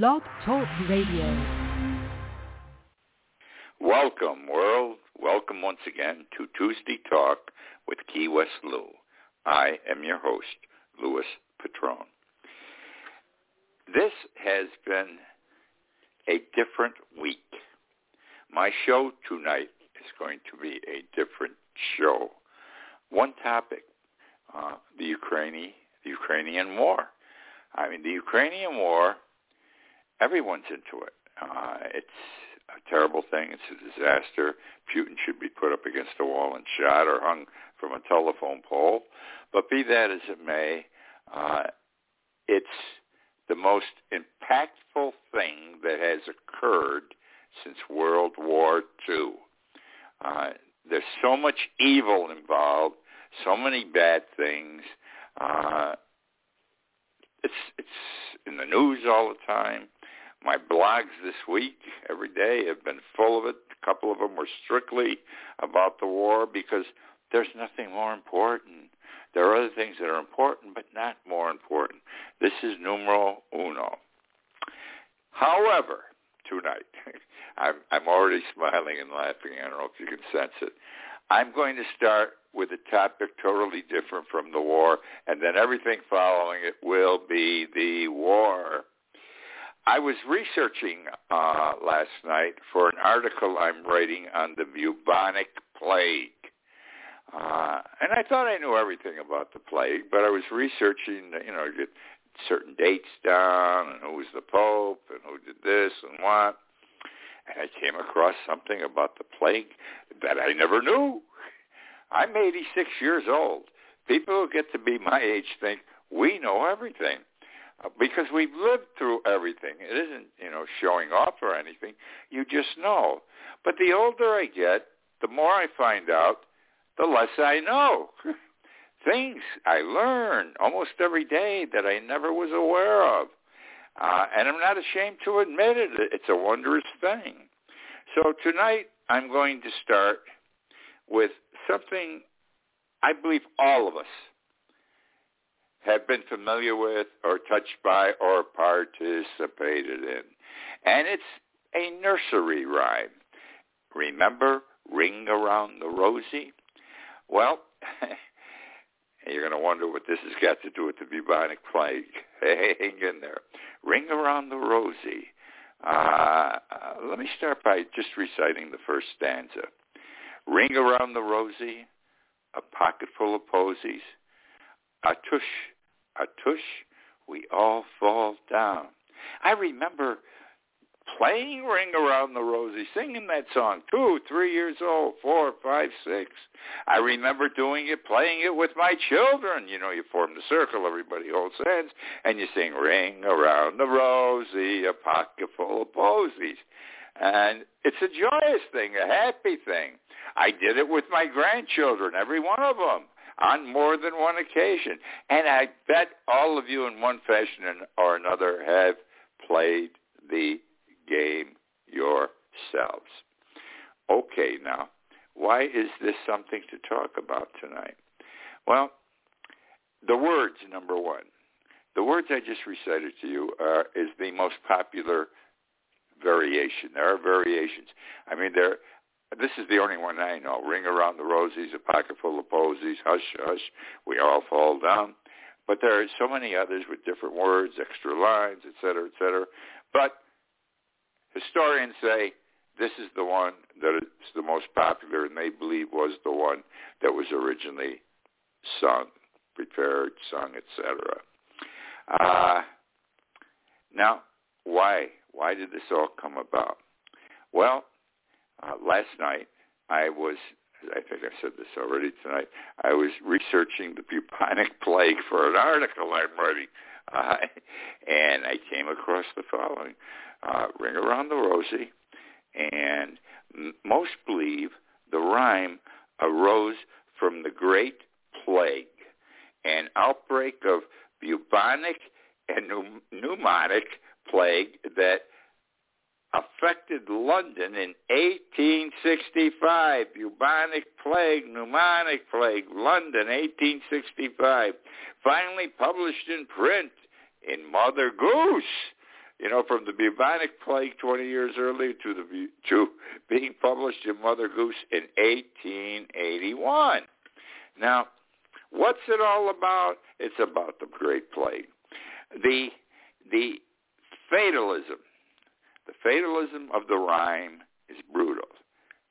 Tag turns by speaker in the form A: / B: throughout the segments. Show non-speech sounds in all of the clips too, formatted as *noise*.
A: Blog Talk Radio.
B: Welcome, world. Welcome once again to Tuesday Talk with Key West Lou. I am your host, Louis Patron. This has been a different week. My show tonight is going to be a different show. One topic, uh, the Ukrainian the Ukrainian war. I mean, the Ukrainian war, everyone's into it. Uh, it's a terrible thing. It's a disaster. Putin should be put up against a wall and shot or hung from a telephone pole. But be that as it may, uh, it's the most impactful thing that has occurred since World War II. Uh, there's so much evil involved, so many bad things. Uh, it's it's in the news all the time. My blogs this week, every day, have been full of it. A couple of them were strictly about the war because there's nothing more important. There are other things that are important, but not more important. This is numero uno. However, tonight, *laughs* I'm, I'm already smiling and laughing. I don't know if you can sense it. I'm going to start with a topic totally different from the war, and then everything following it will be the war. I was researching uh, last night for an article I'm writing on the bubonic plague. Uh, and I thought I knew everything about the plague, but I was researching, you know, get certain dates down and who was the Pope and who did this and what. And I came across something about the plague that I never knew. I'm 86 years old. People who get to be my age think we know everything uh, because we've lived through everything. It isn't, you know, showing off or anything. You just know. But the older I get, the more I find out, the less I know. *laughs* Things I learn almost every day that I never was aware of. Uh, and I'm not ashamed to admit it. It's a wondrous thing. So tonight I'm going to start with something I believe all of us have been familiar with or touched by or participated in. And it's a nursery rhyme. Remember Ring Around the Rosie? Well, *laughs* you're going to wonder what this has got to do with the bubonic plague. *laughs* Hang in there. Ring Around the Rosie. Uh, uh, let me start by just reciting the first stanza. Ring around the rosy, a pocket full of posies. A tush, a tush, we all fall down. I remember playing Ring Around the Rosie, singing that song, two, three years old, four, five, six. I remember doing it, playing it with my children. You know, you form the circle, everybody holds hands, and you sing Ring Around the Rosie, a pocket full of posies. And it's a joyous thing, a happy thing. I did it with my grandchildren, every one of them, on more than one occasion. And I bet all of you in one fashion or another have played the game yourselves. Okay, now, why is this something to talk about tonight? Well, the words, number one. The words I just recited to you are, is the most popular variation. There are variations. I mean, there. This is the only one I know. Ring around the rosies, a pocket full of posies. Hush, hush, we all fall down. But there are so many others with different words, extra lines, et cetera, et cetera. But historians say this is the one that is the most popular, and they believe was the one that was originally sung, prepared, sung, etc. Uh, now, why why did this all come about? Well, uh, last night I was, I think I've said this already tonight, I was researching the bubonic *laughs* plague for an article I'm writing. Uh, *laughs* and I came across the following. Uh, Ring Around the Rosie. And m- most believe the rhyme arose from the Great Plague, an outbreak of bubonic and pneumonic plague that affected London in 1865. Bubonic plague, pneumonic plague, London, 1865. Finally published in print in Mother Goose. You know, from the bubonic plague 20 years earlier to the to being published in Mother Goose in 1881. Now, what's it all about? It's about the Great Plague. The the fatalism, the fatalism of the rhyme is brutal.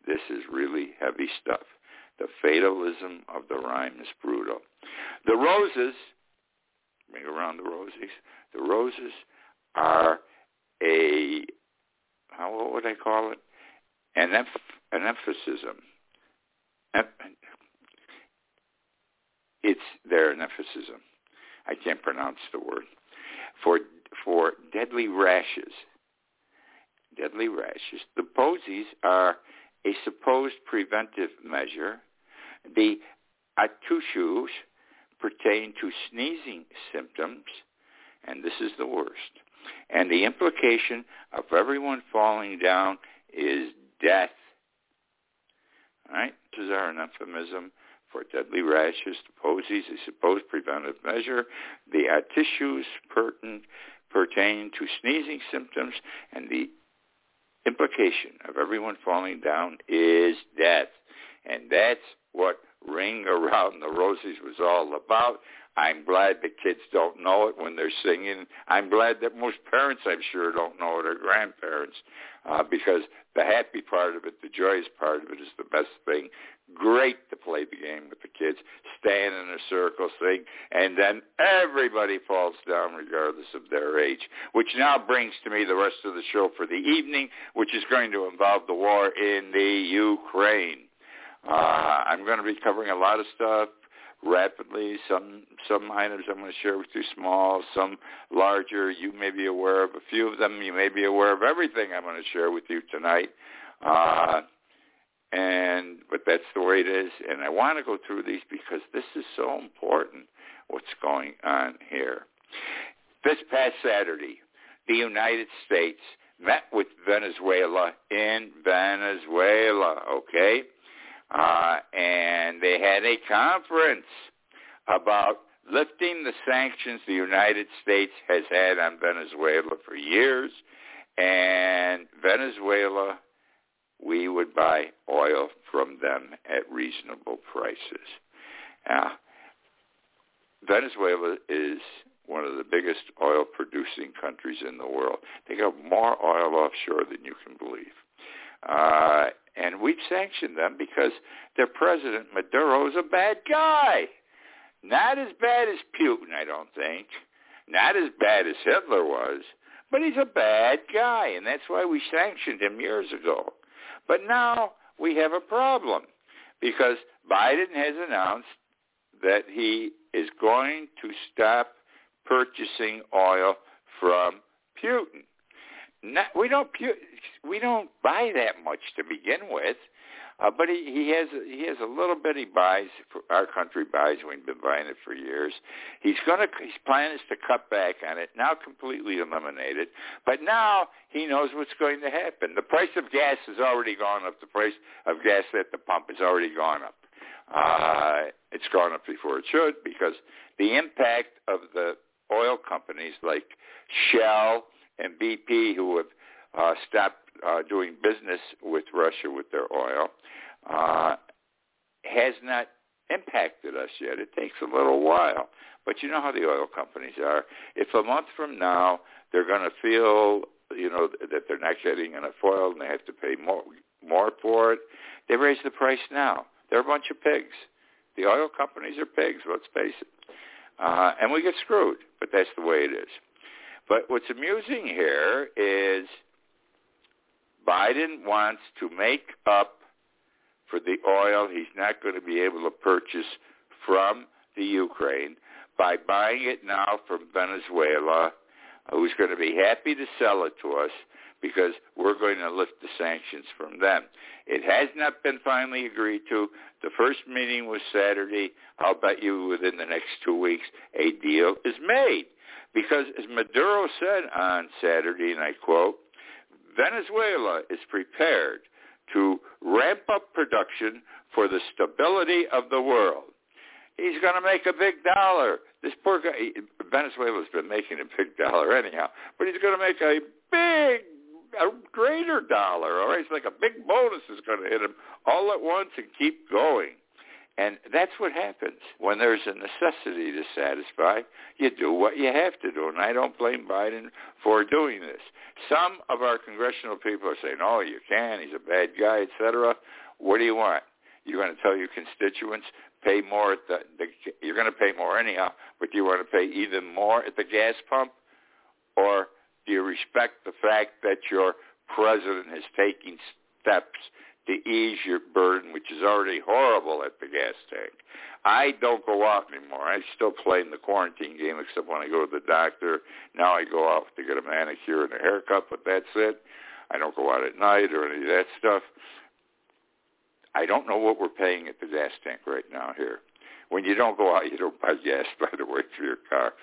B: This is really heavy stuff. The fatalism of the rhyme is brutal. The roses, bring around the roses. The roses are a how what would I call it? An emph, an emphasis. It's their an emphasis. I can't pronounce the word for for deadly rashes. Deadly rashes. The posies are a supposed preventive measure. The atushues pertain to sneezing symptoms, and this is the worst. And the implication of everyone falling down is death. All right? This is our euphemism for deadly rashes, the posies, a supposed preventive measure. The atushues pertain, pertain to sneezing symptoms, and the implication of everyone falling down is death. And that's what Ring Around the Roses was all about. I'm glad the kids don't know it when they're singing. I'm glad that most parents, I'm sure, don't know it or grandparents, uh, because the happy part of it, the joyous part of it, is the best thing. Great to play the game with the kids, stand in a circle, sing, and then everybody falls down regardless of their age. Which now brings to me the rest of the show for the evening, which is going to involve the war in the Ukraine. Uh, I'm going to be covering a lot of stuff rapidly. Some some items I'm going to share with you small, some larger. You may be aware of a few of them. You may be aware of everything I'm going to share with you tonight. Uh, and but that's the way it is. And I want to go through these because this is so important. What's going on here? This past Saturday, the United States met with Venezuela in Venezuela. Okay uh, and they had a conference about lifting the sanctions the United States has had on Venezuela for years. And Venezuela, we would buy oil from them at reasonable prices. Now, Venezuela is one of the biggest oil producing countries in the world. They got more oil offshore than you can believe. Uh, and we've sanctioned them because their president, Maduro, is a bad guy. Not as bad as Putin, I don't think. Not as bad as Hitler was. But he's a bad guy, and that's why we sanctioned him years ago. But now we have a problem because Biden has announced that he is going to stop purchasing oil from Putin. Not, we don't we don't buy that much to begin with, uh, but he, he has he has a little bit he buys. For our country buys. We've been buying it for years. He's gonna his plan is to cut back on it now, completely eliminate it. But now he knows what's going to happen. The price of gas has already gone up. The price of gas at the pump has already gone up. Uh, it's gone up before it should because the impact of the oil companies like Shell and BP, who have uh, uh, doing business with Russia with their oil, uh, has not impacted us yet. It takes a little while. But you know how the oil companies are. If a month from now they're going to feel, you know, that they're not getting enough oil and they have to pay more more for it, they raise the price now. They're a bunch of pigs. The oil companies are pigs. Let's face it. Uh, and we get screwed, but that's the way it is. But what's amusing here is Biden wants to make up for the oil he's not going to be able to purchase from the Ukraine by buying it now from Venezuela, who's going to be happy to sell it to us because we're going to lift the sanctions from them. It has not been finally agreed to. The first meeting was Saturday. I'll bet you within the next two weeks a deal is made. Because as Maduro said on Saturday, and I quote, Venezuela is prepared to ramp up production for the stability of the world. He's going to make a big dollar. This poor guy, Venezuela's been making a big dollar anyhow, but he's going to make a big, a greater dollar. All right, it's like a big bonus is going to hit him all at once and keep going. And that's what happens when there's a necessity to satisfy. You do what you have to do, and I don't blame Biden for doing this. Some of our congressional people are saying, "Oh, you can. He's a bad guy, etc." What do you want? You're going to tell your constituents pay more at the, the you're going to pay more anyhow, but do you want to pay even more at the gas pump, or do you respect the fact that your president is taking steps to ease your burden, which is already horrible at the gas tank. I don't go out anymore. I still play in the quarantine game except when I go to the doctor. Now I go out to get a manicure and a haircut, but that's it. I don't go out at night or any of that stuff. I don't know what we're paying at the gas tank right now here. When you don't go out, you don't buy gas, *laughs* by the way, for your car.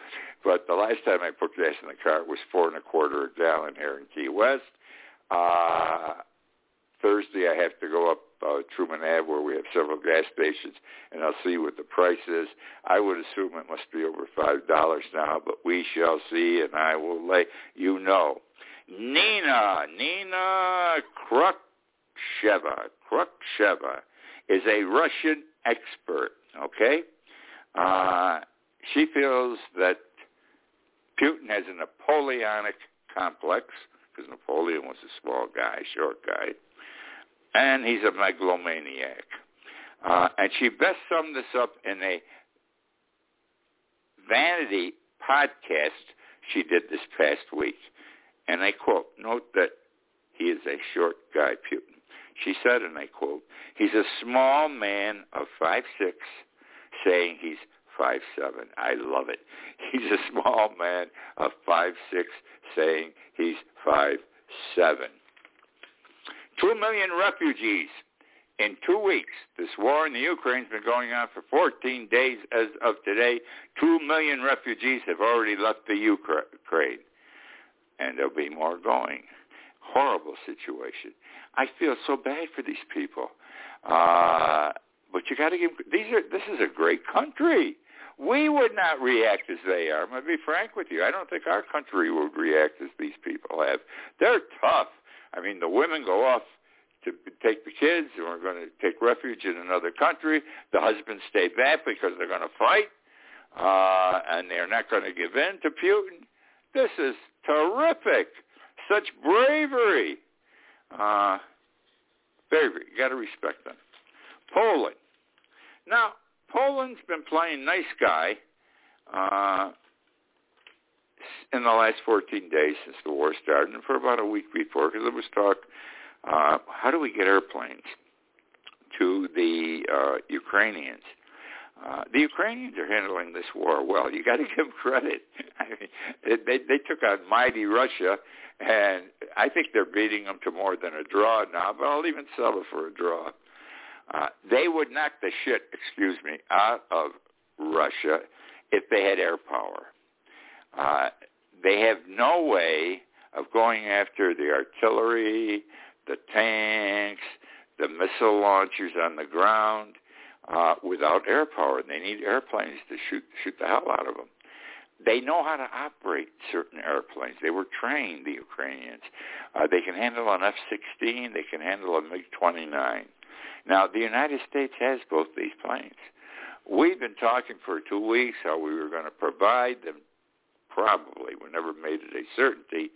B: But the last time I put gas in the car, it was four and a quarter a gallon here in Key West. Uh, Thursday I have to go up uh, Truman Ave where we have several gas stations, and I'll see what the price is. I would assume it must be over five dollars now, but we shall see, and I will let you know. Nina, Nina Khrushcheva, Khrushcheva is a Russian expert. Okay, uh, she feels that Putin has a Napoleonic complex because Napoleon was a small guy, short guy and he's a megalomaniac. Uh, and she best summed this up in a vanity podcast she did this past week. And I quote, note that he is a short guy, Putin. She said, and I quote, he's a small man of five six, saying he's five seven. I love it. *laughs* He's a small man of five six, saying he's five seven. Two million refugees in two weeks. This war in the Ukraine has been going on for 14 days as of today. Two million refugees have already left the Ukraine. And there'll be more going. Horrible situation. I feel so bad for these people. Uh, but you got to give, these are, this is a great country. We would not react as they are. I'm going to be frank with you. I don't think our country would react as these people have. They're tough. I mean, the women go off to take the kids and are going to take refuge in another country. The husbands stay back because they're going to fight, uh, and they're not going to give in to Putin. This is terrific. Such bravery. Uh, bravery. You got to respect them. Poland. Now, Poland's been playing nice guy uh, in the last 14 days since the war started, and for about a week before, because there was talk, uh, how do we get airplanes to the uh, Ukrainians? Uh, the Ukrainians are handling this war well. You got to *laughs* give credit. I mean, they they took on mighty Russia, and I think they're beating them to more than a draw now. But I'll even settle for a draw. Uh, they would knock the shit, excuse me, out of Russia if they had air power. Uh, they have no way of going after the artillery, the tanks, the missile launchers on the ground uh, without air power. They need airplanes to shoot shoot the hell out of them. They know how to operate certain airplanes. They were trained, the Ukrainians. Uh, they can handle an F-16. They can handle a MiG-29. Now, the United States has both these planes. We've been talking for two weeks how we were going to provide them probably, we never made it a certainty,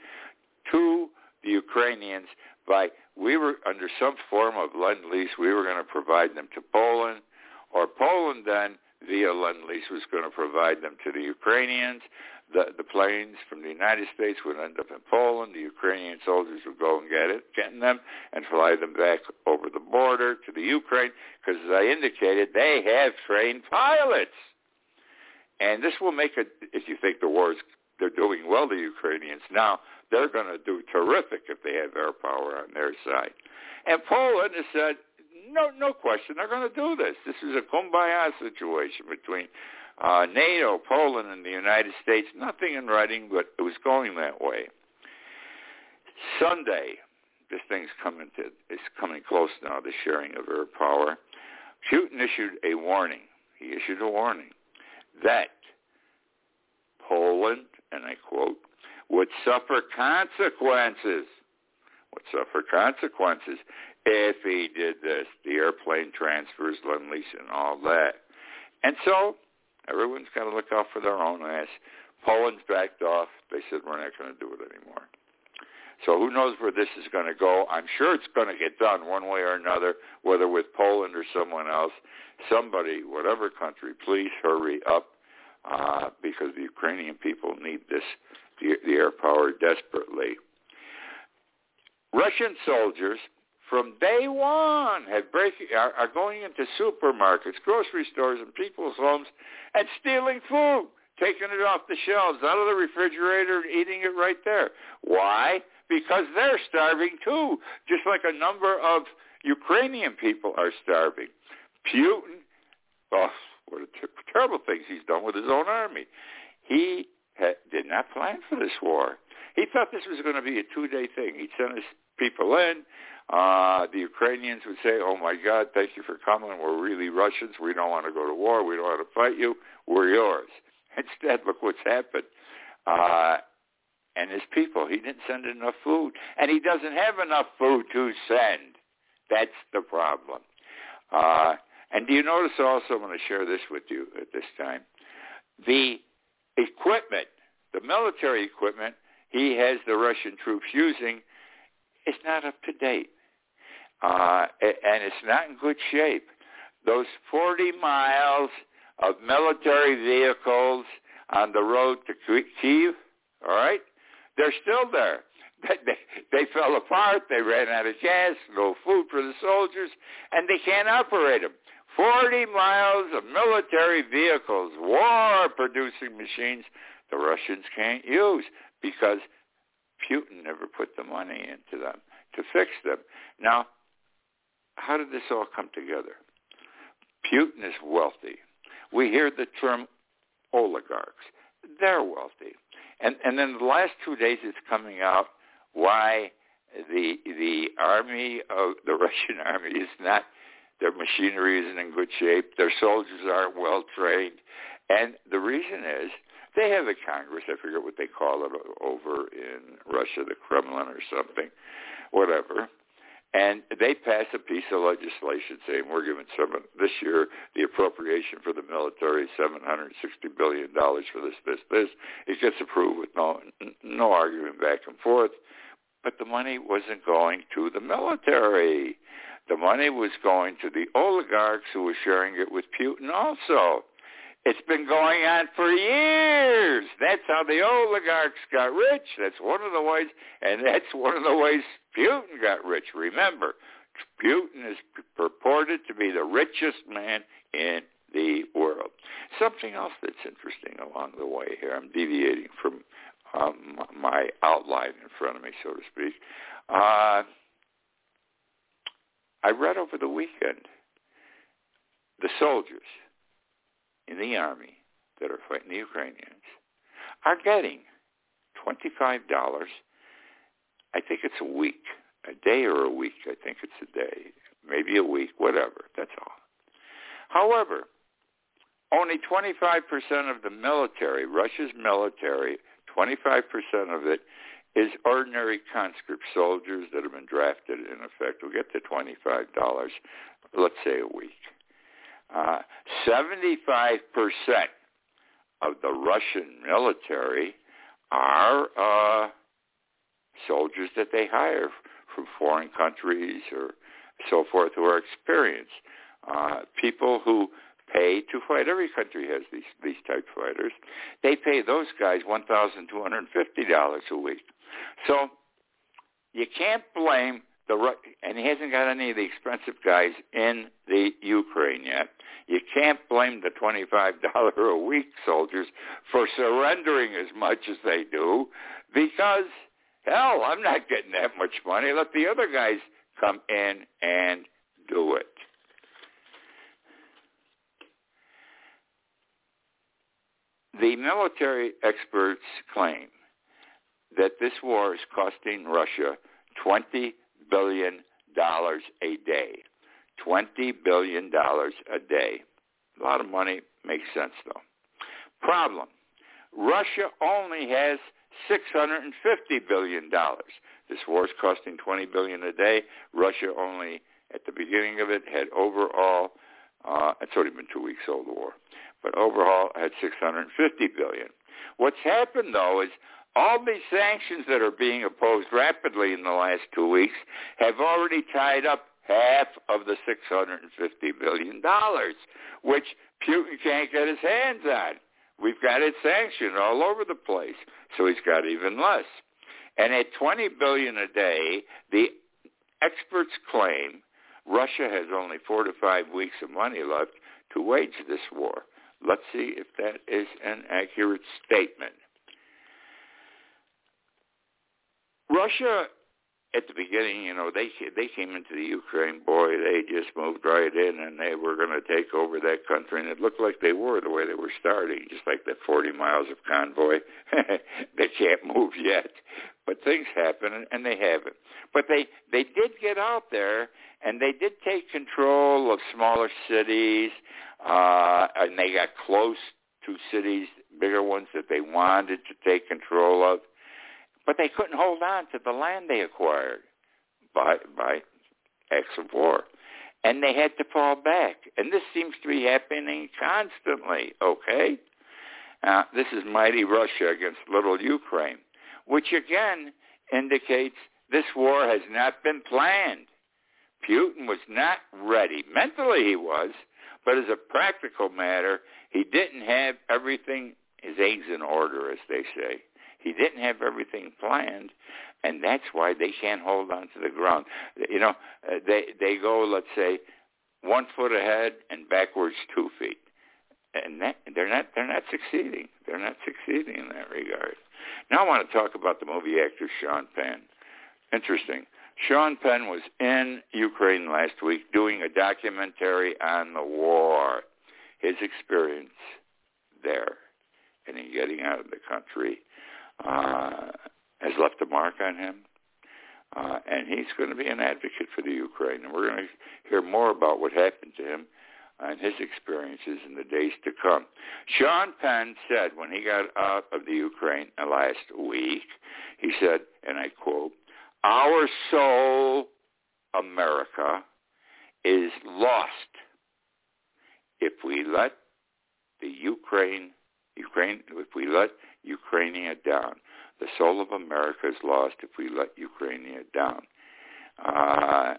B: to the Ukrainians by, we were under some form of Lend-Lease, we were going to provide them to Poland, or Poland then, via Lend-Lease, was going to provide them to the Ukrainians. The, the planes from the United States would end up in Poland. The Ukrainian soldiers would go and get it, getting them, and fly them back over the border to the Ukraine, because as I indicated, they have trained pilots. And this will make it, if you think the war is, they're doing well, the Ukrainians now, they're going to do terrific if they have air power on their side. And Poland has said, no, no question, they're going to do this. This is a kumbaya situation between uh, NATO, Poland, and the United States. Nothing in writing, but it was going that way. Sunday, this thing's coming to, it's coming close now, the sharing of air power. Putin issued a warning. He issued a warning that Poland, and I quote, would suffer consequences, would suffer consequences if he did this, the airplane transfers, lend lease, and all that. And so everyone's got to look out for their own ass. Poland's backed off. They said, we're not going to do it anymore. So who knows where this is going to go? I'm sure it's going to get done one way or another, whether with Poland or someone else. Somebody, whatever country, please hurry up uh, because the Ukrainian people need this, the, the air power desperately. Russian soldiers from day one have break, are, are going into supermarkets, grocery stores, and people's homes and stealing food, taking it off the shelves, out of the refrigerator, and eating it right there. Why? Because they're starving too, just like a number of Ukrainian people are starving. Putin, oh, what a ter- terrible things he's done with his own army. He had, did not plan for this war. He thought this was going to be a two-day thing. He'd send his people in. Uh, the Ukrainians would say, oh, my God, thank you for coming. We're really Russians. We don't want to go to war. We don't want to fight you. We're yours. Instead, look what's happened. Uh, and his people, he didn't send enough food. And he doesn't have enough food to send. That's the problem. Uh, and do you notice also, I'm going to share this with you at this time, the equipment, the military equipment he has the Russian troops using is not up to date. Uh, and it's not in good shape. Those 40 miles of military vehicles on the road to Kiev, all right, they're still there. *laughs* They, they fell apart. They ran out of gas, no food for the soldiers, and they can't operate them. 40 miles of military vehicles, war-producing machines the Russians can't use because Putin never put the money into them to fix them. Now, how did this all come together? Putin is wealthy. We hear the term oligarchs. They're wealthy. And, and then the last two days it's coming out why the the army of the *laughs* Russian army is not their machinery isn't in good shape. Their soldiers aren't well trained. And the reason is they have a Congress. I forget what they call it over in Russia, the Kremlin or something, whatever. And they pass a piece of legislation saying we're giving some this year the appropriation for the military seven hundred sixty billion dollars for this, this, this. It gets approved with no no arguing back and forth. But the money wasn't going to the military. The money was going to the oligarchs who were sharing it with Putin also. It's been going on for years. That's how the oligarchs got rich. That's one of the ways, and that's one of the ways Putin got rich. Remember, Putin is purported to be the richest man in the world. Something else that's interesting along the way here, I'm deviating from um, my outline in front of me, so to speak. Uh, I read over the weekend the soldiers in the army that are fighting the Ukrainians are getting $25. I think it's a week, a day or a week. I think it's a day, maybe a week, whatever. That's all. However, only 25% of the military, Russia's military, 25% of it is ordinary conscript soldiers that have been drafted in effect will get the $25, let's say a week. Uh, 75% of the Russian military are uh, soldiers that they hire from foreign countries or so forth who are experienced. Uh, people who pay to fight. Every country has these these type fighters. They pay those guys one thousand two hundred and fifty dollars a week. So you can't blame the and he hasn't got any of the expensive guys in the Ukraine yet. You can't blame the twenty-five dollar a week soldiers for surrendering as much as they do, because hell, I'm not getting that much money. Let the other guys come in and do it. The military experts claim that this war is costing Russia $20 billion a day. $20 billion a day. A lot of money makes sense, though. Problem. Russia only has $650 billion. This war is costing 20 billion a day. Russia only, at the beginning of it, had overall, uh, it's only been two weeks old, the war, but overall had 650 billion. What's happened, though, is all these sanctions that are being opposed rapidly in the last two weeks have already tied up half of the $650 billion, which Putin can't get his hands on. We've got it sanctioned all over the place, so he's got even less. And at 20 billion a day, the experts claim Russia has only four to five weeks of money left to wage this war. Let's see if that is an accurate statement. Russia at the beginning, you know, they they came into the Ukraine. Boy, they just moved right in, and they were going to take over that country. And it looked like they were the way they were starting, just like that 40 miles of convoy. *laughs* they can't move yet, but things happen, and they haven't. But they they did get out there, and they did take control of smaller cities, uh, and they got close to cities, bigger ones that they wanted to take control of but they couldn't hold on to the land they acquired by by acts of war. And they had to fall back. And this seems to be happening constantly, okay? Uh, this is mighty Russia against little Ukraine, which again indicates this war has not been planned. Putin was not ready. Mentally he was, but as a practical matter, he didn't have everything, his eggs in order, as they say. He didn't have everything planned, and that's why they can't hold on to the ground. You know, uh, they they go, let's say, one foot ahead and backwards two feet, and that, they're not they're not succeeding. They're not succeeding in that regard. Now I want to talk about the movie actor Sean Penn. Interesting. Sean Penn was in Ukraine last week doing a documentary on the war, his experience there, and in getting out of the country uh, has left a mark on him. Uh, and he's going to be an advocate for the Ukraine. And we're going to hear more about what happened to him and his experiences in the days to come. Sean Penn said when he got out of the Ukraine last week, he said, and I quote, our soul, America, is lost if we let the Ukraine, Ukraine, if we let Ukraine down. The soul of America is lost if we let Ukraine down. Uh,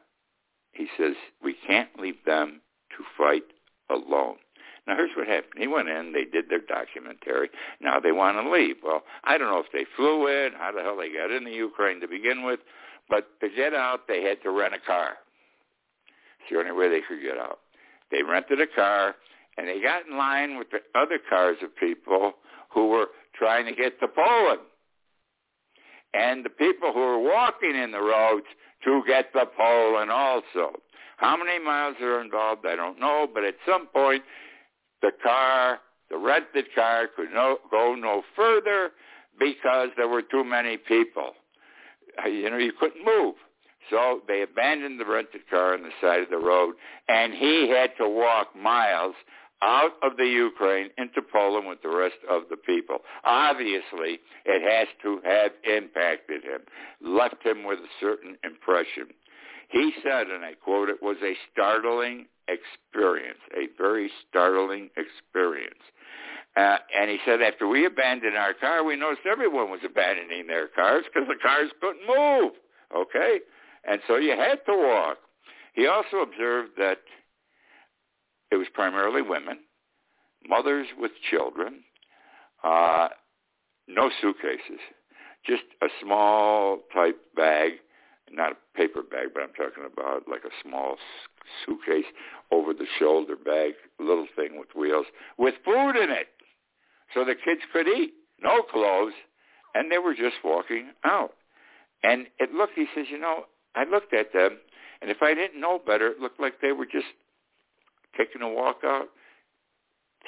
B: he says we can't leave them to fight alone. Now here's what happened. He went in, they did their documentary. Now they want to leave. Well, I don't know if they flew in, how the hell they got into Ukraine to begin with, but to get out they had to rent a car. It's the only way they could get out. They rented a car and they got in line with the other cars of people who were trying to get to Poland. And the people who are walking in the roads to get to Poland also. How many miles are involved, I don't know, but at some point the car, the rented car could no, go no further because there were too many people. Uh, you know, you couldn't move. So they abandoned the rented car on the side of the road, and he had to walk miles out of the Ukraine into Poland with the rest of the people. Obviously, it has to have impacted him, left him with a certain impression. He said, and I quote, it was a startling experience, a very startling experience. Uh, and he said, after we abandoned our car, we noticed everyone was abandoning their cars because the cars couldn't move. Okay? And so you had to walk. He also observed that it was primarily women, mothers with children, uh, no suitcases, just a small type bag, not a paper bag, but I'm talking about like a small suitcase over the shoulder bag, little thing with wheels, with food in it, so the kids could eat. No clothes, and they were just walking out. And it looked, he says, you know, I looked at them, and if I didn't know better, it looked like they were just taking a walk out,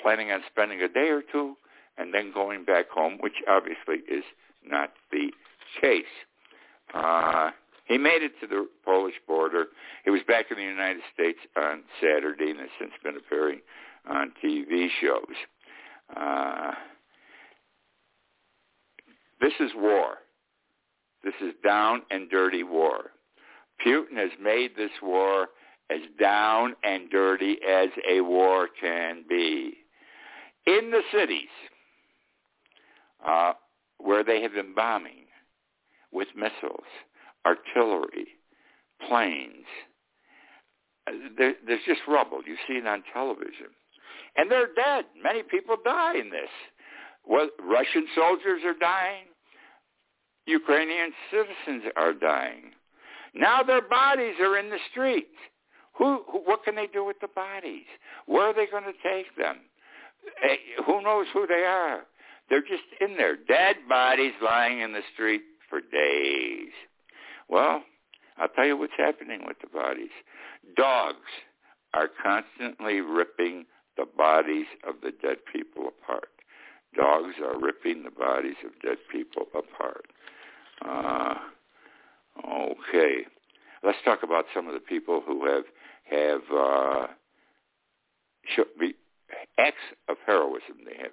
B: planning on spending a day or two, and then going back home, which obviously is not the case. Uh, he made it to the Polish border. He was back in the United States on Saturday and has since been appearing on TV shows. Uh, This is war. This is down and dirty war. Putin has made this war as down and dirty as a war can be. In the cities uh, where they have been bombing with missiles, artillery, planes, there, there's just rubble. You see it on television. And they're dead. Many people die in this. Well, Russian soldiers are dying. Ukrainian citizens are dying. Now their bodies are in the streets. Who, who, what can they do with the bodies? Where are they going to take them? Hey, who knows who they are? They're just in there, dead bodies lying in the street for days. Well, I'll tell you what's happening with the bodies. Dogs are constantly ripping the bodies of the dead people apart. Dogs are ripping the bodies of dead people apart. Uh, okay. Let's talk about some of the people who have have uh, acts of heroism they have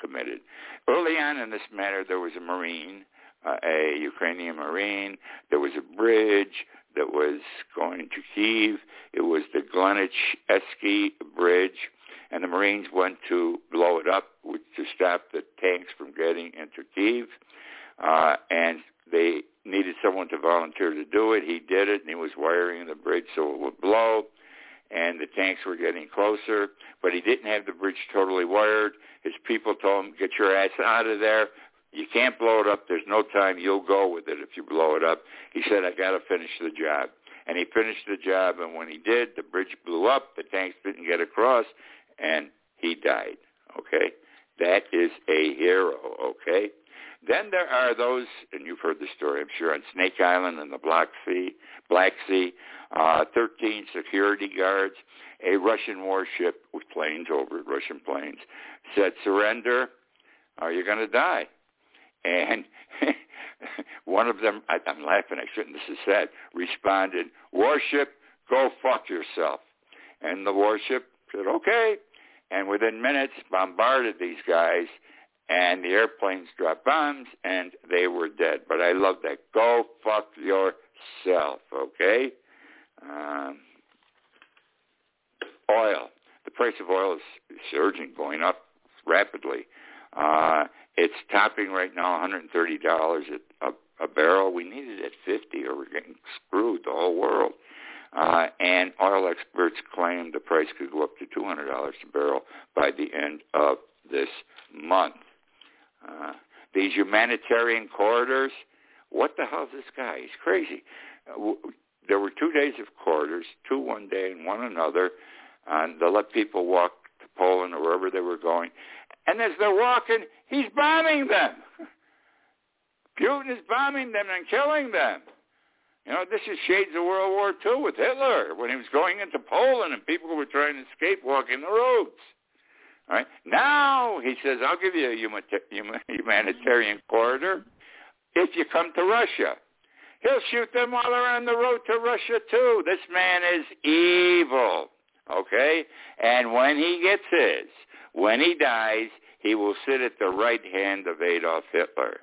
B: committed. Early on in this matter, there was a Marine, uh, a Ukrainian Marine. There was a bridge that was going to Kiev. It was the Glenich Bridge, and the Marines went to blow it up to stop the tanks from getting into Kiev. Uh, and they needed someone to volunteer to do it. He did it, and he was wiring the bridge so it would blow. And the tanks were getting closer, but he didn't have the bridge totally wired. His people told him, "Get your ass out of there. You can't blow it up. There's no time. You'll go with it if you blow it up." He said, "I got to finish the job." And he finished the job, and when he did, the bridge blew up. The tanks didn't get across, and he died. Okay, that is a hero. Okay. Then there are those, and you've heard the story, I'm sure, on Snake Island and the Black Sea, Black Sea, uh, 13 security guards, a Russian warship with planes over it, Russian planes, said, surrender or you're going to die. And *laughs* one of them, I, I'm laughing, I shouldn't have said, responded, warship, go fuck yourself. And the warship said, okay. And within minutes, bombarded these guys and the airplanes dropped bombs, and they were dead. But I love that. Go fuck yourself, okay? Um, oil. The price of oil is surging, going up rapidly. Uh, it's topping right now $130 a, a, a barrel. We need it at 50 or we're getting screwed, the whole world. Uh, and oil experts claim the price could go up to $200 a barrel by the end of this month. Uh, these humanitarian corridors. What the hell is this guy? He's crazy. Uh, there were two days of corridors, two one day and one another, and they let people walk to Poland or wherever they were going. And as they're walking, he's bombing them. *laughs* Putin is bombing them and killing them. You know, this is shades of World War II with Hitler when he was going into Poland and people were trying to escape walking the roads. Now he says, I'll give you a humanitarian corridor if you come to Russia. He'll shoot them while they're on the road to Russia too. This man is evil. Okay? And when he gets his, when he dies, he will sit at the right hand of Adolf Hitler.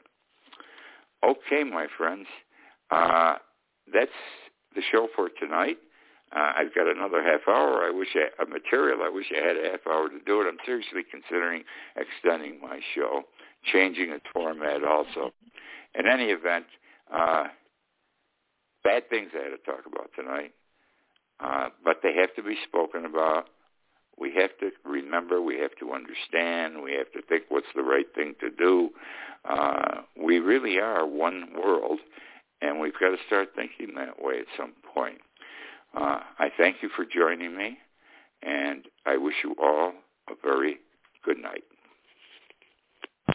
B: Okay, my friends. Uh, that's the show for tonight. Uh, I've got another half hour. I wish I, a material. I wish I had a half hour to do it. I'm seriously considering extending my show, changing its format also. In any event, uh, bad things I had to talk about tonight, uh, but they have to be spoken about. We have to remember, we have to understand, we have to think what's the right thing to do. Uh, we really are one world, and we've got to start thinking that way at some point. Uh, I thank you for joining me, and I wish you all a very good night.